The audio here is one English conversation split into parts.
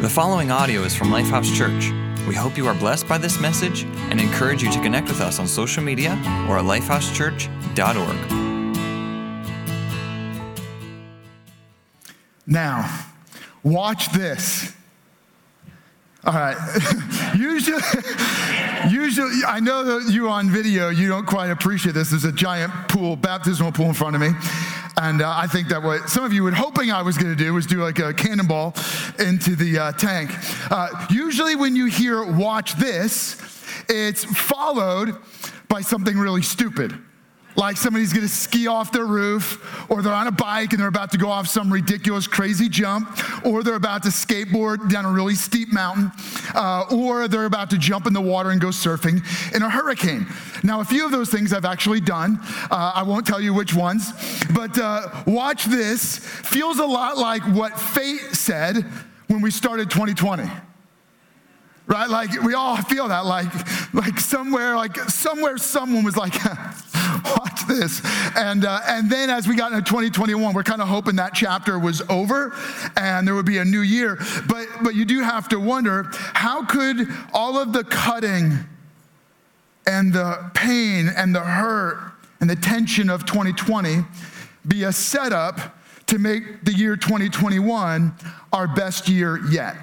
The following audio is from Lifehouse Church. We hope you are blessed by this message and encourage you to connect with us on social media or at lifehousechurch.org. Now, watch this. All right. usually, usually, I know that you on video, you don't quite appreciate this. There's a giant pool, baptismal pool in front of me. And uh, I think that what some of you were hoping I was going to do was do like a cannonball into the uh, tank. Uh, usually, when you hear watch this, it's followed by something really stupid like somebody's gonna ski off their roof, or they're on a bike and they're about to go off some ridiculous, crazy jump, or they're about to skateboard down a really steep mountain, uh, or they're about to jump in the water and go surfing in a hurricane. Now, a few of those things I've actually done. Uh, I won't tell you which ones, but uh, watch this. Feels a lot like what fate said when we started 2020 right? Like we all feel that, like like somewhere, like somewhere, someone was like, watch this, and uh, and then as we got into 2021, we're kind of hoping that chapter was over, and there would be a new year. But but you do have to wonder how could all of the cutting, and the pain, and the hurt, and the tension of 2020 be a setup to make the year 2021 our best year yet.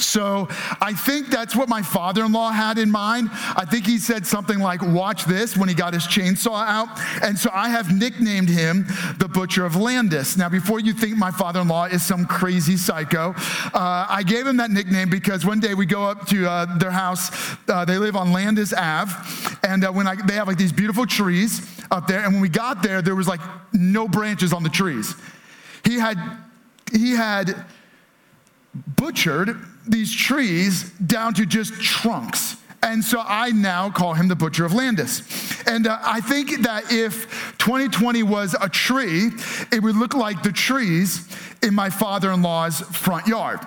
So I think that's what my father in law had in mind. I think he said something like, Watch this when he got his chainsaw out. And so I have nicknamed him the Butcher of Landis. Now, before you think my father in law is some crazy psycho, uh, I gave him that nickname because one day we go up to uh, their house. Uh, they live on Landis Ave. And uh, when I, they have like these beautiful trees up there. And when we got there, there was like no branches on the trees. He had, he had butchered these trees down to just trunks. And so I now call him the butcher of Landis. And uh, I think that if 2020 was a tree, it would look like the trees in my father in law's front yard.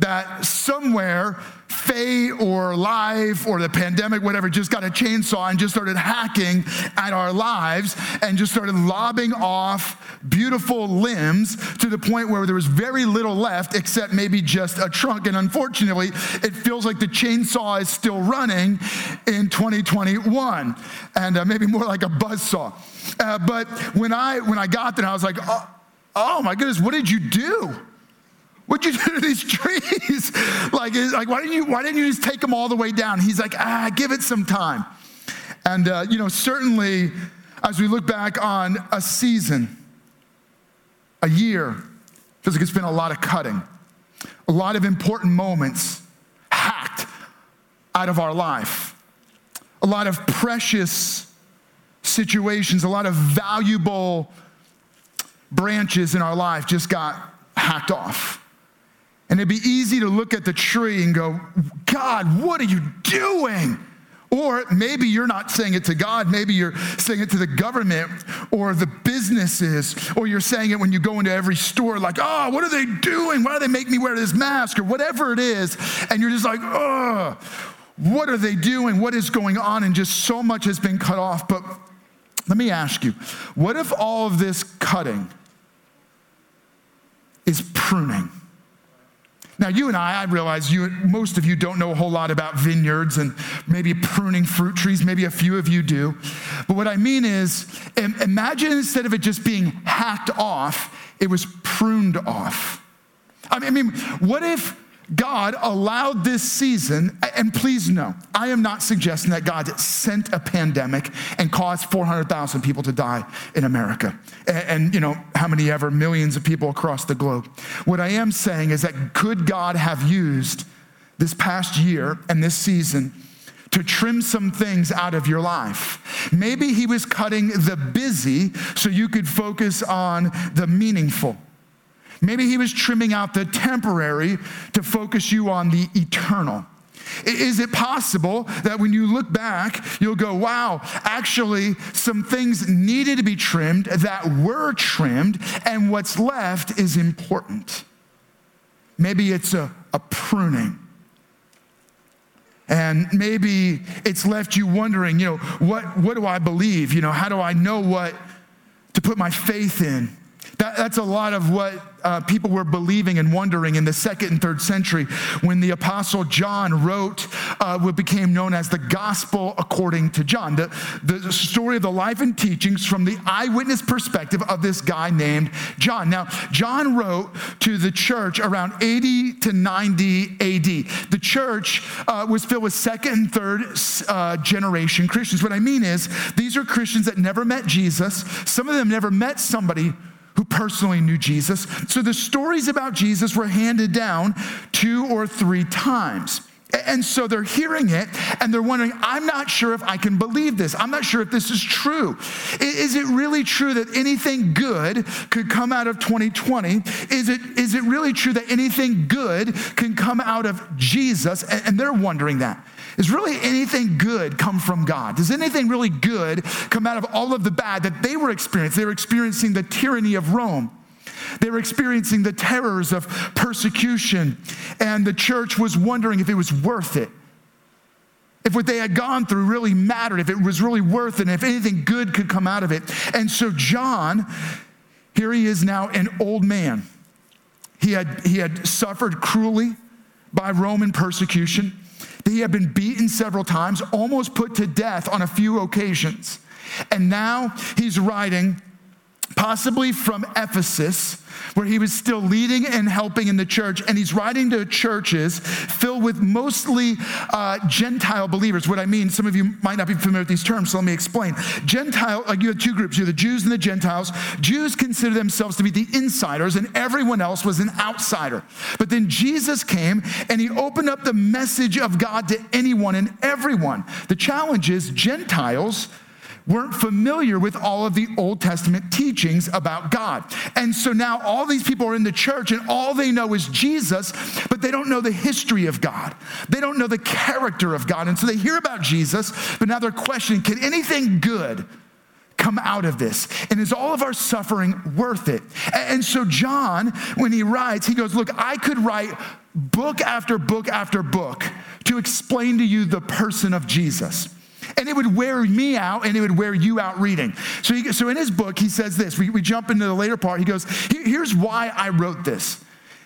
That somewhere Faye or life or the pandemic, whatever, just got a chainsaw and just started hacking at our lives and just started lobbing off beautiful limbs to the point where there was very little left except maybe just a trunk. And unfortunately, it feels like the chainsaw is still running in 2021 and uh, maybe more like a buzz saw. Uh, but when I, when I got there, I was like, oh, oh my goodness, what did you do? What'd you do to these trees? like, like why, didn't you, why didn't you just take them all the way down? He's like, ah, give it some time. And, uh, you know, certainly as we look back on a season, a year, feels like it's been a lot of cutting, a lot of important moments hacked out of our life, a lot of precious situations, a lot of valuable branches in our life just got hacked off. And it'd be easy to look at the tree and go, God, what are you doing? Or maybe you're not saying it to God, maybe you're saying it to the government or the businesses, or you're saying it when you go into every store, like, oh, what are they doing? Why do they make me wear this mask? Or whatever it is. And you're just like, oh, what are they doing? What is going on? And just so much has been cut off. But let me ask you, what if all of this cutting is pruning? Now, you and I, I realize you, most of you don't know a whole lot about vineyards and maybe pruning fruit trees. Maybe a few of you do. But what I mean is, imagine instead of it just being hacked off, it was pruned off. I mean, what if God allowed this season, and please know, I am not suggesting that God sent a pandemic and caused 400,000 people to die in America. And, and, you know, how many ever millions of people across the globe. What I am saying is that could God have used this past year and this season to trim some things out of your life? Maybe He was cutting the busy so you could focus on the meaningful. Maybe he was trimming out the temporary to focus you on the eternal. Is it possible that when you look back, you'll go, wow, actually, some things needed to be trimmed that were trimmed, and what's left is important? Maybe it's a, a pruning. And maybe it's left you wondering, you know, what, what do I believe? You know, how do I know what to put my faith in? That, that's a lot of what uh, people were believing and wondering in the second and third century when the Apostle John wrote uh, what became known as the Gospel according to John, the, the story of the life and teachings from the eyewitness perspective of this guy named John. Now, John wrote to the church around 80 to 90 AD. The church uh, was filled with second and third uh, generation Christians. What I mean is, these are Christians that never met Jesus. Some of them never met somebody who personally knew Jesus. So the stories about Jesus were handed down two or three times. And so they're hearing it and they're wondering, I'm not sure if I can believe this. I'm not sure if this is true. Is it really true that anything good could come out of 2020? Is it, is it really true that anything good can come out of Jesus? And they're wondering that. Is really anything good come from God? Does anything really good come out of all of the bad that they were experiencing? They were experiencing the tyranny of Rome. They were experiencing the terrors of persecution, and the church was wondering if it was worth it. If what they had gone through really mattered, if it was really worth it, and if anything good could come out of it. And so, John, here he is now, an old man. He had, he had suffered cruelly by Roman persecution. He had been beaten several times, almost put to death on a few occasions. And now he's writing possibly from Ephesus, where he was still leading and helping in the church. And he's writing to churches filled with mostly uh, Gentile believers. What I mean, some of you might not be familiar with these terms, so let me explain. Gentile, like you have two groups, you have the Jews and the Gentiles. Jews consider themselves to be the insiders, and everyone else was an outsider. But then Jesus came and he opened up the message of God to anyone and everyone. The challenge is Gentiles weren't familiar with all of the Old Testament teachings about God. And so now all these people are in the church and all they know is Jesus, but they don't know the history of God. They don't know the character of God. And so they hear about Jesus, but now they're questioning can anything good? come out of this? And is all of our suffering worth it? And so, John, when he writes, he goes, Look, I could write book after book after book to explain to you the person of Jesus. And it would wear me out and it would wear you out reading. So, he, so in his book, he says this. We, we jump into the later part. He goes, Here's why I wrote this.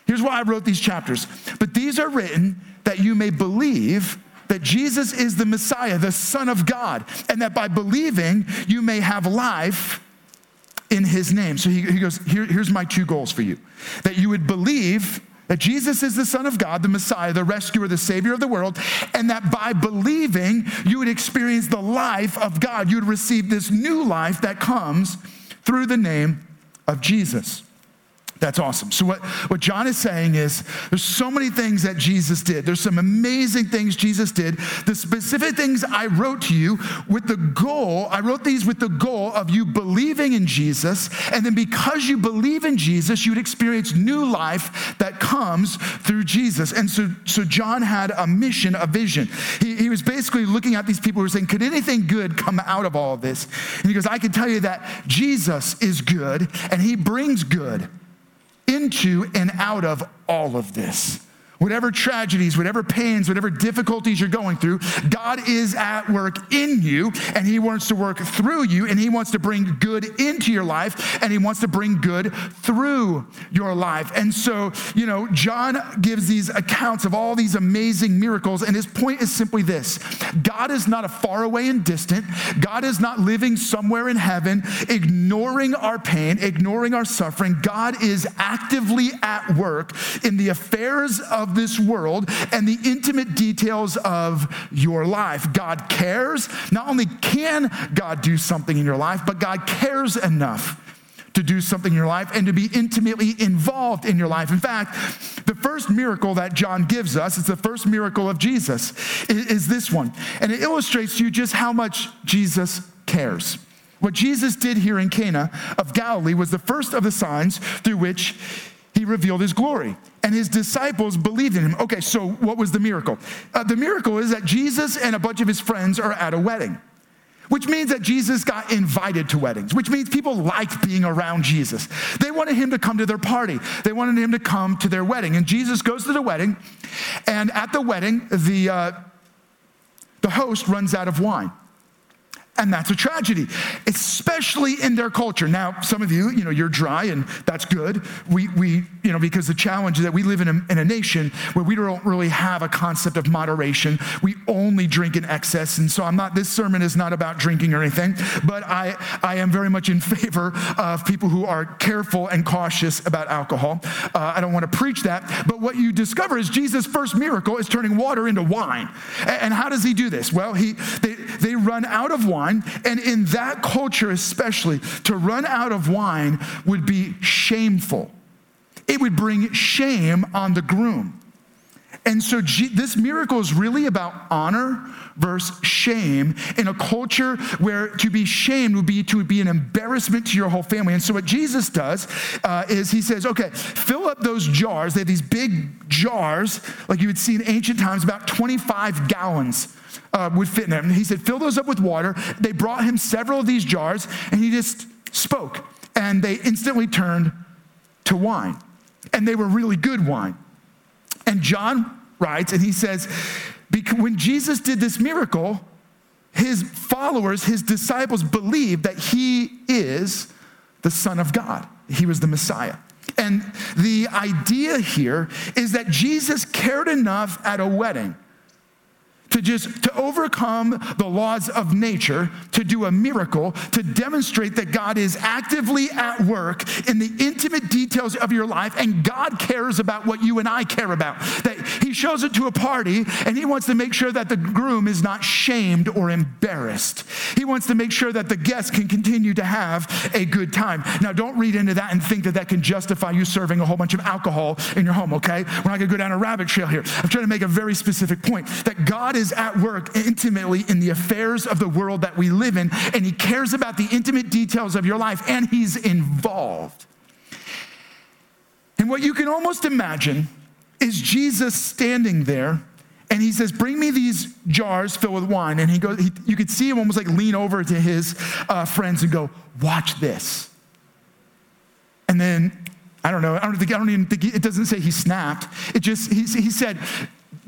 Here's why I wrote these chapters. But these are written that you may believe that Jesus is the Messiah, the Son of God, and that by believing you may have life in his name. So he, he goes, Here, Here's my two goals for you that you would believe that Jesus is the Son of God, the Messiah, the rescuer, the Savior of the world, and that by believing, you would experience the life of God. You would receive this new life that comes through the name of Jesus. That's awesome. So, what, what John is saying is there's so many things that Jesus did. There's some amazing things Jesus did. The specific things I wrote to you with the goal, I wrote these with the goal of you believing in Jesus. And then because you believe in Jesus, you'd experience new life that comes through Jesus. And so, so John had a mission, a vision. He, he was basically looking at these people who were saying, Could anything good come out of all of this? And he goes, I can tell you that Jesus is good and he brings good into and out of all of this. Whatever tragedies, whatever pains, whatever difficulties you're going through, God is at work in you and He wants to work through you and He wants to bring good into your life and He wants to bring good through your life. And so, you know, John gives these accounts of all these amazing miracles and his point is simply this God is not a far away and distant, God is not living somewhere in heaven, ignoring our pain, ignoring our suffering. God is actively at work in the affairs of of this world and the intimate details of your life. God cares. Not only can God do something in your life, but God cares enough to do something in your life and to be intimately involved in your life. In fact, the first miracle that John gives us, it's the first miracle of Jesus, is, this one. And it illustrates to you just how much Jesus cares. What Jesus did here in Cana of Galilee was the first of the signs through which revealed his glory. And his disciples believed in him. Okay, so what was the miracle? Uh, the miracle is that Jesus and a bunch of his friends are at a wedding, which means that Jesus got invited to weddings, which means people liked being around Jesus. They wanted him to come to their party, they wanted him to come to their wedding. And Jesus goes to the wedding, and at the wedding, the, uh, the host runs out of wine. And that's a tragedy, especially in their culture. Now, some of you, you know, you're dry and that's good. We, we you know, because the challenge is that we live in a, in a nation where we don't really have a concept of moderation. We only drink in excess. And so I'm not, this sermon is not about drinking or anything, but I, I am very much in favor of people who are careful and cautious about alcohol. Uh, I don't want to preach that. But what you discover is Jesus' first miracle is turning water into wine. And, and how does he do this? Well, he, they, they run out of wine wine. And in that culture, especially, to run out of wine would be shameful. It would bring shame on the groom. And so this miracle is really about honor versus shame in a culture where to be shamed would be to be an embarrassment to your whole family. And so what Jesus does uh, is he says, okay, fill up those jars. They have these big jars, like you would see in ancient times, about 25 gallons uh, would fit in them. He said, fill those up with water. They brought him several of these jars, and he just spoke. And they instantly turned to wine. And they were really good wine. And John writes, and he says, when Jesus did this miracle, his followers, his disciples believed that he is the Son of God. He was the Messiah. And the idea here is that Jesus cared enough at a wedding to just to overcome the laws of nature to do a miracle to demonstrate that god is actively at work in the intimate details of your life and god cares about what you and i care about. That he shows it to a party and he wants to make sure that the groom is not shamed or embarrassed. He wants to make sure that the guests can continue to have a good time. Now don't read into that and think that that can justify you serving a whole bunch of alcohol in your home okay? We're not going to go down a rabbit trail here. I'm trying to make a very specific point that god is at work intimately in the affairs of the world that we live in, and He cares about the intimate details of your life, and He's involved. And what you can almost imagine is Jesus standing there and he says, Bring me these jars filled with wine. And he goes, he, you could see him almost like lean over to his uh, friends and go, Watch this. And then, I don't know, I don't think, I don't even think, he, it doesn't say he snapped. It just, he, he said,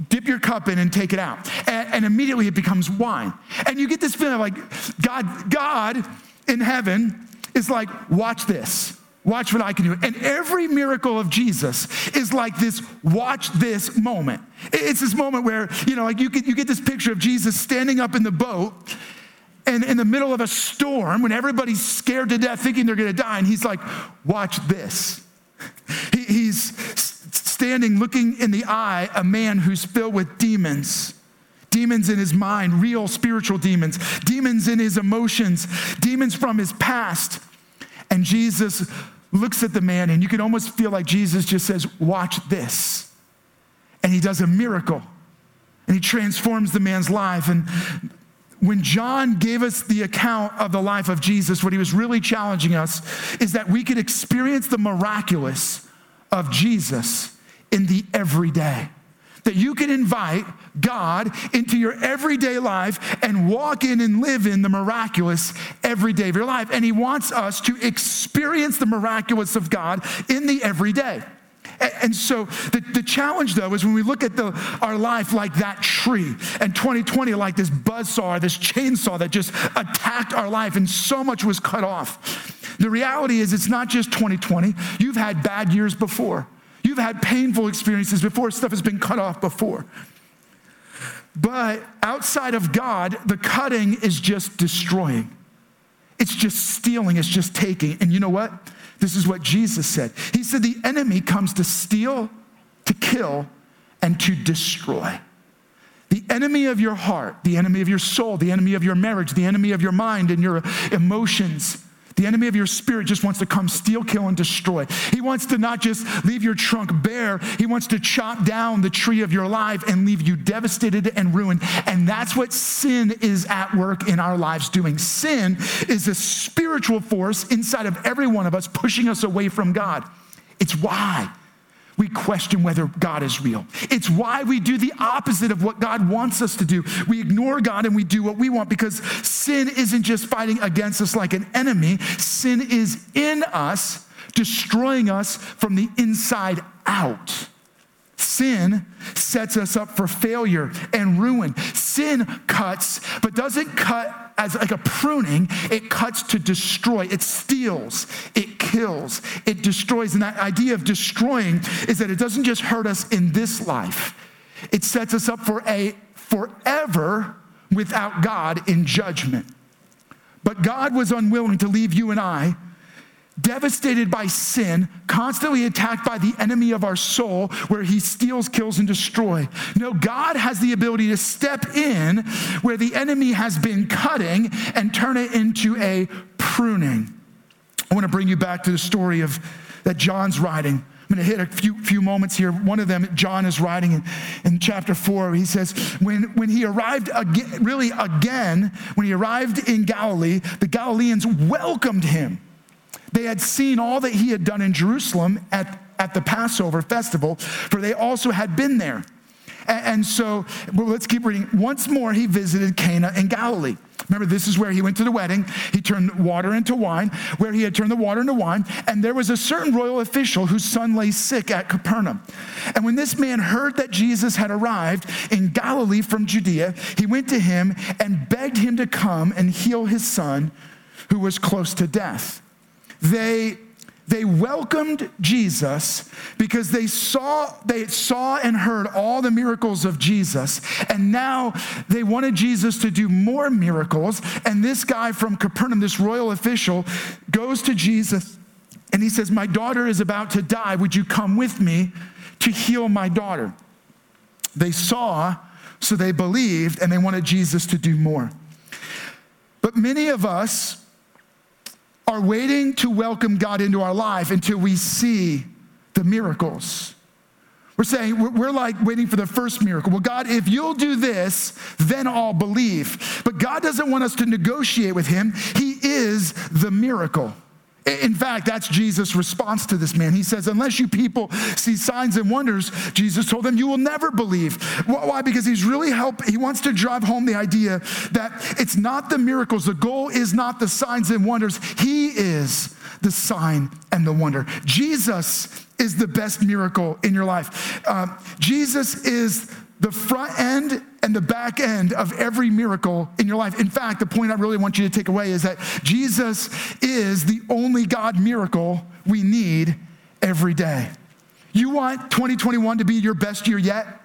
dip your cup in and take it out. And, and, immediately it becomes wine. And you get this feeling like God, God in heaven is like, watch this. Watch what I can do. And every miracle of Jesus is like this watch this moment. It's this moment where, you know, like you get, you get this picture of Jesus standing up in the boat and in the middle of a storm when everybody's scared to death thinking they're going to die. And he's like, watch this. He, he's standing looking in the eye a man who's filled with demons. Demons in his mind, real spiritual demons, demons in his emotions, demons from his past. And Jesus looks at the man, and you can almost feel like Jesus just says, Watch this. And he does a miracle, and he transforms the man's life. And when John gave us the account of the life of Jesus, what he was really challenging us is that we could experience the miraculous of Jesus in the everyday. That you can invite God into your everyday life and walk in and live in the miraculous every day of your life. And He wants us to experience the miraculous of God in the everyday. And so the, the challenge, though, is when we look at the, our life like that tree, and 2020 like this buzzsaw, this chainsaw that just attacked our life, and so much was cut off. The reality is, it's not just 2020. You've had bad years before. You've had painful experiences before, stuff has been cut off before. But outside of God, the cutting is just destroying. It's just stealing, it's just taking. And you know what? This is what Jesus said. He said, The enemy comes to steal, to kill, and to destroy. The enemy of your heart, the enemy of your soul, the enemy of your marriage, the enemy of your mind and your emotions the enemy of your spirit just wants to come steal, kill, and destroy. He wants to not just leave your trunk bare, he wants to chop down the tree of your life and leave you devastated and ruined. And that's what sin is at work in our lives doing. Sin is a spiritual force inside of every one of us pushing us away from God. It's why we question whether God is real. It's why we do the opposite of what God wants us to do. We ignore God and we do what we want because sin isn't just fighting against us like an enemy, sin is in us, destroying us from the inside out. Sin sets us up for failure and ruin. Sin cuts, but doesn't cut as like a pruning, it cuts to destroy. It steals, it kills, it destroys. And that idea of destroying is that it doesn't just hurt us in this life, it sets us up for a forever without God in judgment. But God was unwilling to leave you and I devastated by sin, constantly attacked by the enemy of our soul, where he steals, kills, and destroys. No, God has the ability to step in where the enemy has been cutting and turn it into a pruning. I want to bring you back to the story of that John's writing. I'm going to hit a few, few moments here. One of them, John is writing in, in chapter four. He says, when, when he arrived again, really again, when he arrived in Galilee, the Galileans welcomed him they had seen all that he had done in Jerusalem at, at the Passover festival, for they also had been there. And, and so, well, let's keep reading. Once more, he visited Cana in Galilee. Remember, this is where he went to the wedding. He turned water into wine, where he had turned the water into wine. And there was a certain royal official whose son lay sick at Capernaum. And when this man heard that Jesus had arrived in Galilee from Judea, he went to him and begged him to come and heal his son, who was close to death they they welcomed Jesus because they saw they saw and heard all the miracles of Jesus. And now they wanted Jesus to do more miracles. And this guy from Capernaum this royal official goes to Jesus and he says my daughter is about to die. Would you come with me to heal my daughter? They saw so they believed and they wanted Jesus to do more. But many of us are waiting to welcome God into our life until we see the miracles. We're saying, we're like waiting for the first miracle. Well, God, if you'll do this, then I'll believe. But God doesn't want us to negotiate with Him, He is the miracle. In fact, that's Jesus' response to this man. He says, Unless you people see signs and wonders, Jesus told them, you will never believe. Why? Because he's really help. He wants to drive home the idea that it's not the miracles. The goal is not the signs and wonders. He is the sign and the wonder. Jesus is the best miracle in your life. Uh, Jesus is the front end and the back end of every miracle in your life. In fact, the point I really want you to take away is that Jesus is the only God miracle we need every day. You want 2021 to be your best year yet?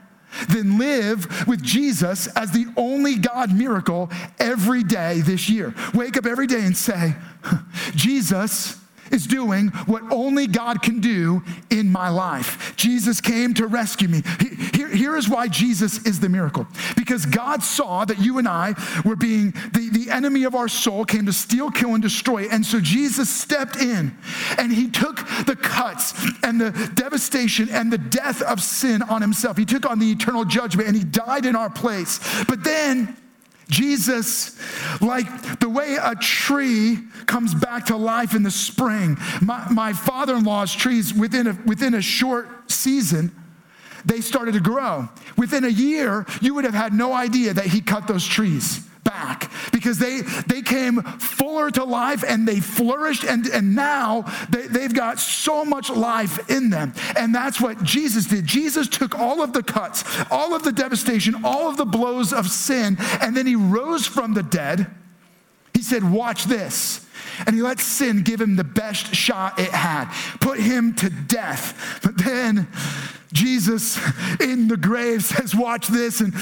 Then live with Jesus as the only God miracle every day this year. Wake up every day and say, Jesus is doing what only God can do in my life. Jesus came to rescue me. Here, here is why Jesus is the miracle. Because God saw that you and I were being, the, the enemy of our soul came to steal, kill, and destroy. And so Jesus stepped in and he took the cuts and the devastation and the death of sin on himself. He took on the eternal judgment and he died in our place. But then, Jesus, like the way a tree comes back to life in the spring, my, my father in law's trees, within a, within a short season, they started to grow. Within a year, you would have had no idea that he cut those trees back because they, they came fuller to life and they flourished and, and now they, they've got so much life in them. And that's what Jesus did. Jesus took all of the cuts, all of the devastation, all of the blows of sin, and then he rose from the dead. He said, Watch this. And he let sin give him the best shot it had, put him to death. But then Jesus in the grave says, Watch this. And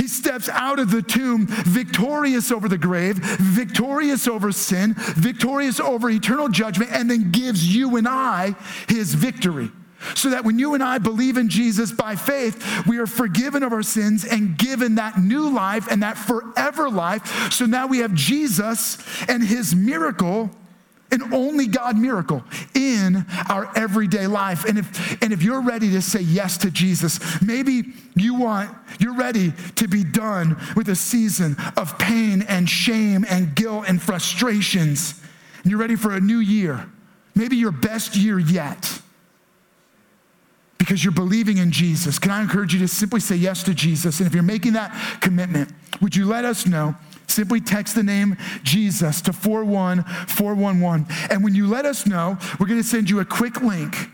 he steps out of the tomb victorious over the grave, victorious over sin, victorious over eternal judgment, and then gives you and I his victory. So that when you and I believe in Jesus by faith, we are forgiven of our sins and given that new life and that forever life. So now we have Jesus and his miracle an only God miracle in our everyday life. And if, and if you're ready to say yes to Jesus, maybe you want, you're ready to be done with a season of pain and shame and guilt and frustrations, and you're ready for a new year, maybe your best year yet. Because you're believing in Jesus. Can I encourage you to simply say yes to Jesus? And if you're making that commitment, would you let us know? Simply text the name Jesus to 41411. And when you let us know, we're going to send you a quick link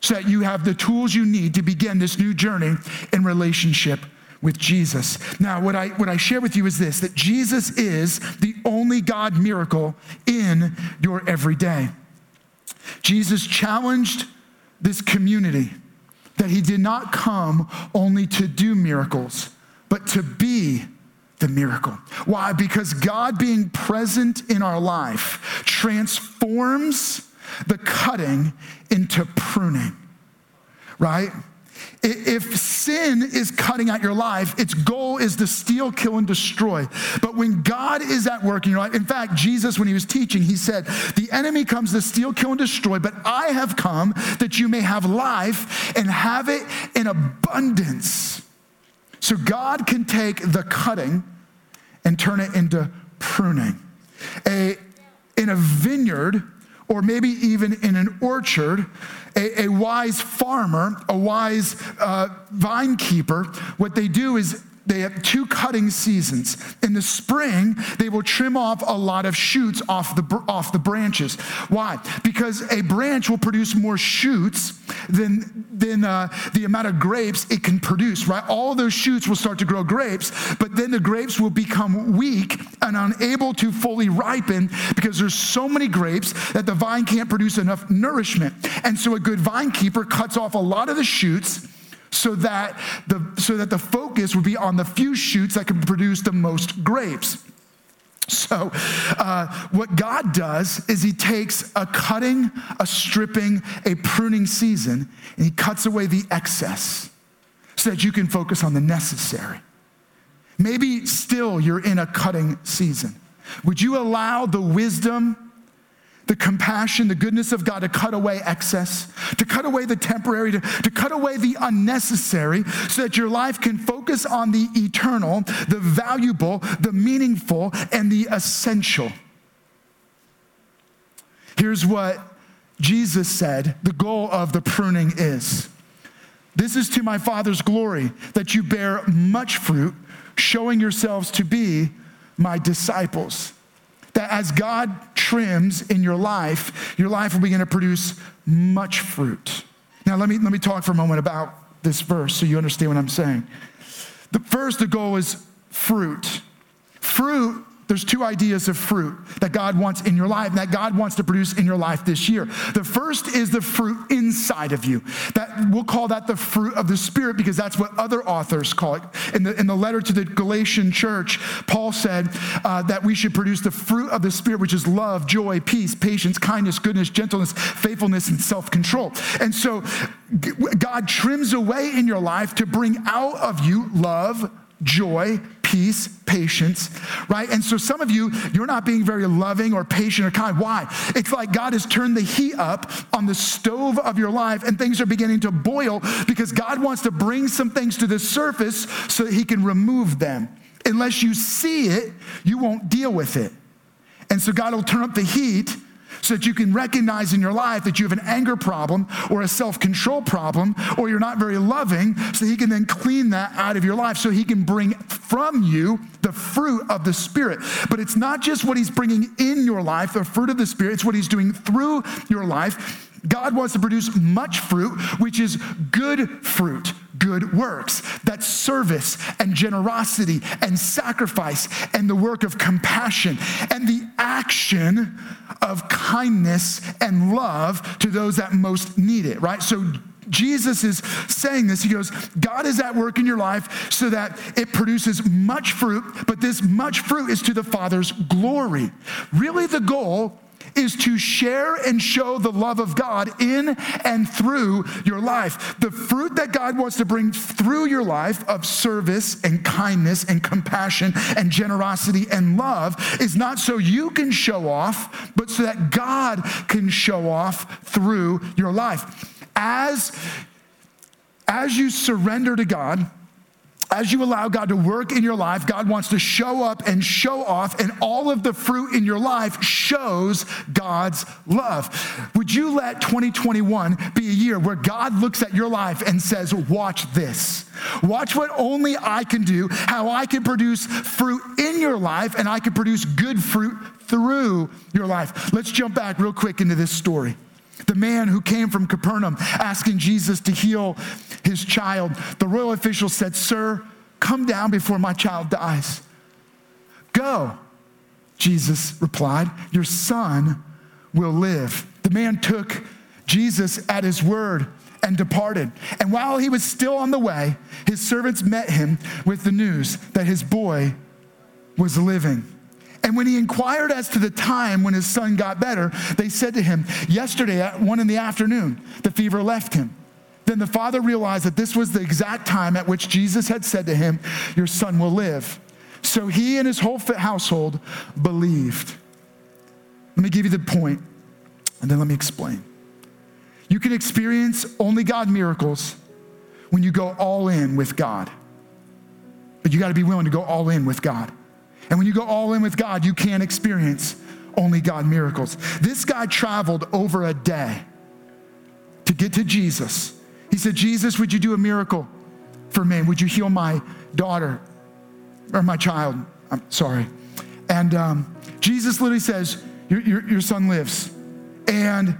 so that you have the tools you need to begin this new journey in relationship with Jesus. Now, what I, what I share with you is this that Jesus is the only God miracle in your everyday. Jesus challenged this community that he did not come only to do miracles, but to be the miracle. Why? Because God being present in our life transforms the cutting into pruning, right? If sin is cutting out your life, its goal is to steal, kill, and destroy. But when God is at work in your life, in fact, Jesus, when he was teaching, he said, The enemy comes to steal, kill, and destroy, but I have come that you may have life and have it in abundance. So God can take the cutting and turn it into pruning. A, in a vineyard, or maybe even in an orchard, a, a wise farmer, a wise uh, vine keeper, what they do is they have two cutting seasons. In the spring, they will trim off a lot of shoots off the, off the branches. Why? Because a branch will produce more shoots than, than uh, the amount of grapes it can produce, right? All those shoots will start to grow grapes, but then the grapes will become weak and unable to fully ripen because there's so many grapes that the vine can't produce enough nourishment. And so a good vine keeper cuts off a lot of the shoots so that the, so that the focus would be on the few shoots that can produce the most grapes. So, uh, what God does is He takes a cutting, a stripping, a pruning season, and He cuts away the excess so that you can focus on the necessary. Maybe still you're in a cutting season. Would you allow the wisdom the compassion, the goodness of God to cut away excess, to cut away the temporary, to, to cut away the unnecessary, so that your life can focus on the eternal, the valuable, the meaningful, and the essential. Here's what Jesus said the goal of the pruning is This is to my Father's glory, that you bear much fruit, showing yourselves to be my disciples that as God trims in your life, your life will begin to produce much fruit. Now, let me, let me talk for a moment about this verse so you understand what I'm saying. The first, the goal is fruit. Fruit there's two ideas of fruit that God wants in your life, and that God wants to produce in your life this year. The first is the fruit inside of you. That we'll call that the fruit of the Spirit because that's what other authors call it. In the, in the letter to the Galatian church, Paul said uh, that we should produce the fruit of the Spirit, which is love, joy, peace, patience, kindness, goodness, gentleness, faithfulness, and self control. And so God trims away in your life to bring out of you love, joy, peace, patience, right? And so some of you, you're not being very loving or patient or kind. Why? It's like God has turned the heat up on the stove of your life and things are beginning to boil because God wants to bring some things to the surface so that He can remove them. Unless you see it, you won't deal with it. And so God will turn up the heat so that you can recognize in your life that you have an anger problem or a self control problem or you're not very loving, so he can then clean that out of your life so he can bring from you the fruit of the Spirit. But it's not just what he's bringing in your life, the fruit of the Spirit, it's what he's doing through your life. God wants to produce much fruit, which is good fruit good works. That's service and generosity and sacrifice and the work of compassion and the action of kindness and love to those that most need it, right? So Jesus is saying this. He goes, God is at work in your life so that it produces much fruit, but this much fruit is to the Father's glory. Really, the goal is to share and show the love of God in and through your life. The fruit that God wants to bring through your life of service and kindness and compassion and generosity and love is not so you can show off, but so that God can show off through your life. As, as you surrender to God, as you allow God to work in your life, God wants to show up and show off, and all of the fruit in your life shows God's love. Would you let 2021 be a year where God looks at your life and says, Watch this? Watch what only I can do, how I can produce fruit in your life, and I can produce good fruit through your life. Let's jump back real quick into this story. The man who came from Capernaum asking Jesus to heal his child, the royal official said, Sir, come down before my child dies. Go, Jesus replied, Your son will live. The man took Jesus at his word and departed. And while he was still on the way, his servants met him with the news that his boy was living. And when he inquired as to the time when his son got better, they said to him, Yesterday at one in the afternoon, the fever left him. Then the father realized that this was the exact time at which Jesus had said to him, Your son will live. So he and his whole household believed. Let me give you the point, and then let me explain. You can experience only God miracles when you go all in with God. But you got to be willing to go all in with God. And when you go all in with God, you can experience only God miracles. This guy traveled over a day to get to Jesus. He said, Jesus, would you do a miracle for me? Would you heal my daughter or my child? I'm sorry. And um, Jesus literally says, your, your, your son lives. And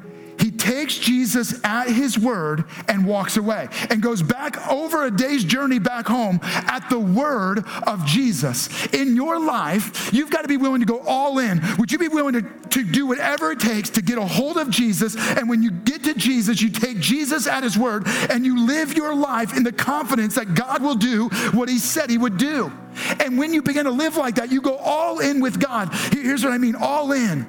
takes Jesus at his word and walks away and goes back over a day's journey back home at the word of Jesus. In your life, you've got to be willing to go all in. Would you be willing to, to do whatever it takes to get a hold of Jesus? And when you get to Jesus, you take Jesus at his word and you live your life in the confidence that God will do what he said he would do. And when you begin to live like that, you go all in with God. Here's what I mean all in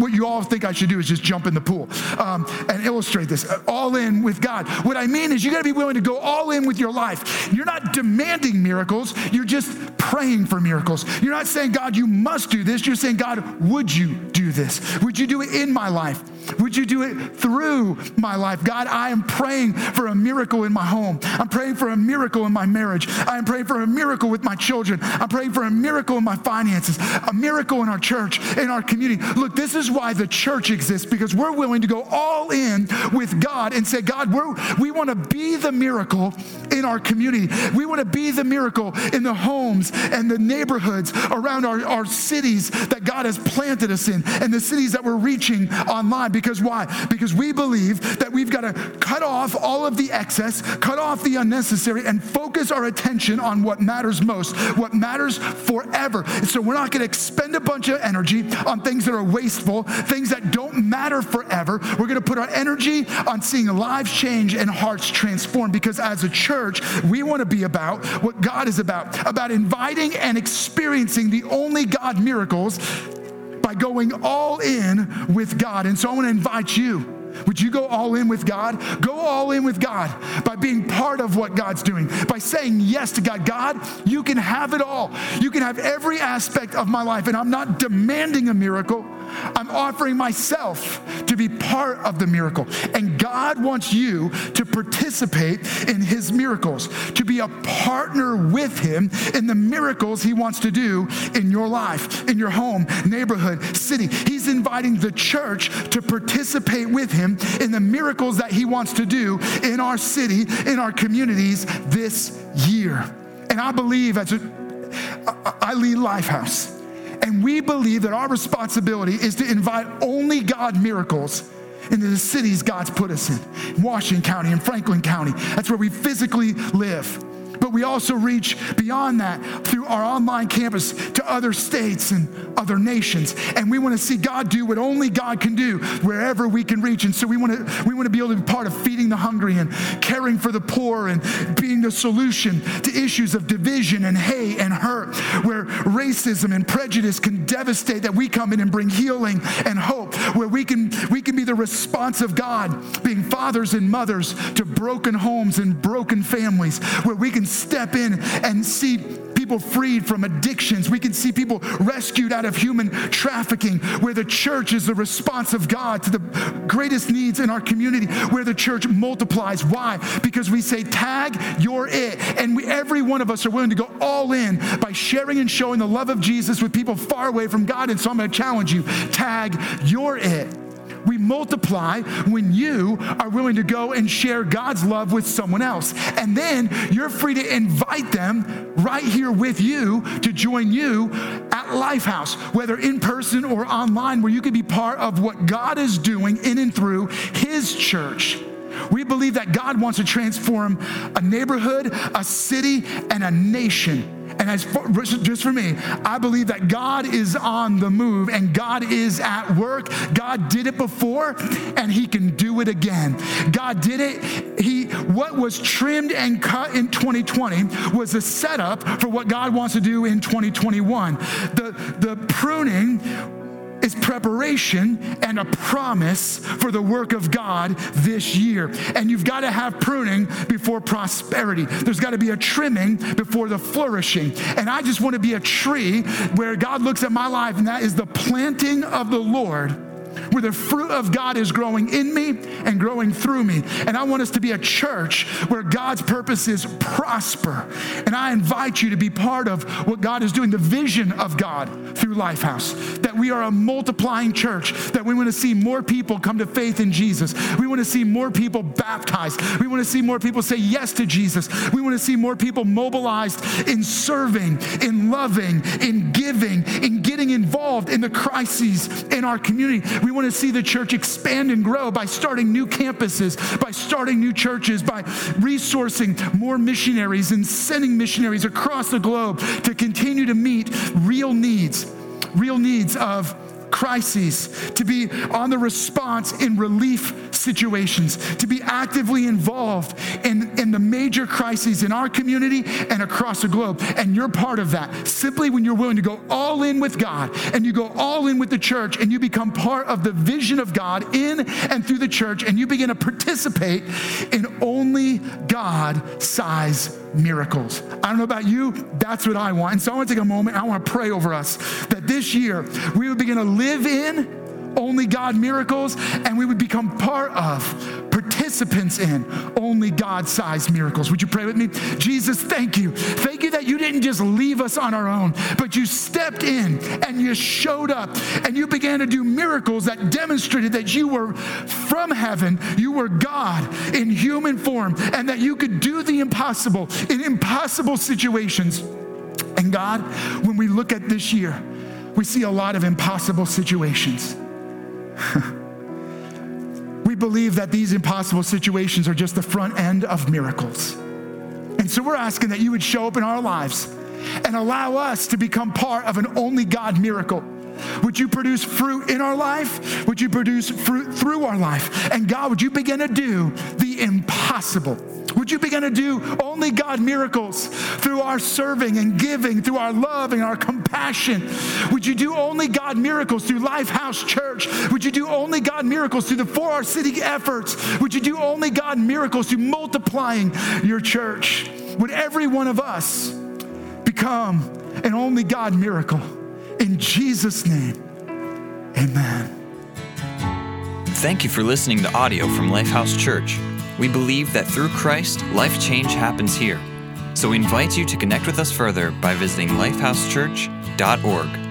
what you all think I should do is just jump in the pool um, and illustrate this all in with God. What I mean is, you got to be willing to go all in with your life. You're not demanding miracles, you're just praying for miracles. You're not saying, God, you must do this. You're saying, God, would you do this? Would you do it in my life? Would you do it through my life? God, I am praying for a miracle in my home. I'm praying for a miracle in my marriage. I am praying for a miracle with my children. I'm praying for a miracle in my finances, a miracle in our church, in our community. Look, this is why the church exists because we're willing to go all in with God and say, God, we're, we want to be the miracle in our community. We want to be the miracle in the homes and the neighborhoods around our, our cities that God has planted us in and the cities that we're reaching online. Because why? Because we believe that we've got to cut off all of the excess, cut off the unnecessary, and focus our attention on what matters most, what matters forever. So we're not going to expend a bunch of energy on things that are wasteful, things that don't matter forever. We're going to put our energy on seeing lives change and hearts transform because as a church, we want to be about what God is about, about inviting and experiencing the only God miracles by going all in with God. And so I want to invite you. Would you go all in with God? Go all in with God by being part of what God's doing, by saying yes to God. God, you can have it all. You can have every aspect of my life, and I'm not demanding a miracle. I'm offering myself to be part of the miracle. And God wants you to participate in His miracles, to be a partner with Him in the miracles He wants to do in your life, in your home, neighborhood, city. He's inviting the church to participate with Him in the miracles that He wants to do in our city, in our communities this year. And I believe as a, I lead Lifehouse. And we believe that our responsibility is to invite only God miracles into the cities God's put us in, in Washington County and Franklin County. That's where we physically live but we also reach beyond that through our online campus to other states and other nations. And we want to see God do what only God can do wherever we can reach. And so we want to we want to be able to be part of feeding the hungry and caring for the poor and being the solution to issues of division and hate and hurt, where racism and prejudice can devastate, that we come in and bring healing and hope, where we can we can be the response of God, being fathers and mothers to broken homes and broken families, where we can step in and see people freed from addictions. We can see people rescued out of human trafficking, where the church is the response of God to the greatest needs in our community, where the church multiplies. Why? Because we say, tag, you're it. And we, every one of us are willing to go all in by sharing and showing the love of Jesus with people far away from God. And so I'm going to challenge you tag, you're it. We multiply when you are willing to go and share God's love with someone else. And then you're free to invite them right here with you to join you at Lifehouse, whether in person or online, where you can be part of what God is doing in and through His church We believe that God wants to transform a neighborhood, a city, and a nation. And as for, just for me, I believe that God is on the move and God is at work. God did it before and he can do it again. God did it. He what was trimmed and cut in 2020 was a setup for what God wants to do in 2021. The the pruning is preparation and a promise for the work of God this year. And you've got to have pruning before prosperity. There's got to be a trimming before the flourishing. And I just want to be a tree where God looks at my life, and that is the planting of the Lord where the fruit of God is growing in me and growing through me. And I want us to be a church where God's purposes prosper. And I invite you to be part of what God is doing, the vision of God through Lifehouse. That we are a multiplying church, that we want to see more people come to faith in Jesus. We want to see more people baptized. We want to see more people say yes to Jesus. We want to see more people mobilized in serving, in loving, in giving, in getting involved in the crises in our community. We want to see the church expand and grow by starting new campuses, by starting new churches, by resourcing more missionaries and sending missionaries across the globe to continue to meet real needs, real needs of crises, to be on the response in relief situations, to be actively involved in, in the major crises in our community and across the globe. And you're part of that. Simply when you're willing to go all in with God and you go all in with the church and you become part of the vision of God in and through the church and you begin to participate in only God size miracles. I don't know about you, that's what I want. And so I want to take a moment, I want to pray over us that this year we would begin to live in only God miracles and we would become part of, participants in only God sized miracles. Would you pray with me? Jesus, thank you. Thank you that you didn't just leave us on our own, but you stepped in and you showed up and you began to do miracles that demonstrated that you were from heaven, you were God in human form, and that you could do the impossible in impossible situations. And God, when we look at this year, we see a lot of impossible situations. believe that these impossible situations are just the front end of miracles. And so we're asking that you would show up in our lives and allow us to become part of an only God miracle. Would you produce fruit in our life? Would you produce fruit through our life? And God, would you begin to do the impossible? Would you begin to do only God miracles through our serving and giving, through our love and our compassion? Would you do only God miracles through Lifehouse Church? Would you do only God miracles through the For Our City efforts? Would you do only God miracles through multiplying your church? Would every one of us become an only God miracle? In Jesus' name, amen. Thank you for listening to audio from Lifehouse Church. We believe that through Christ, life change happens here. So we invite you to connect with us further by visiting lifehousechurch.org.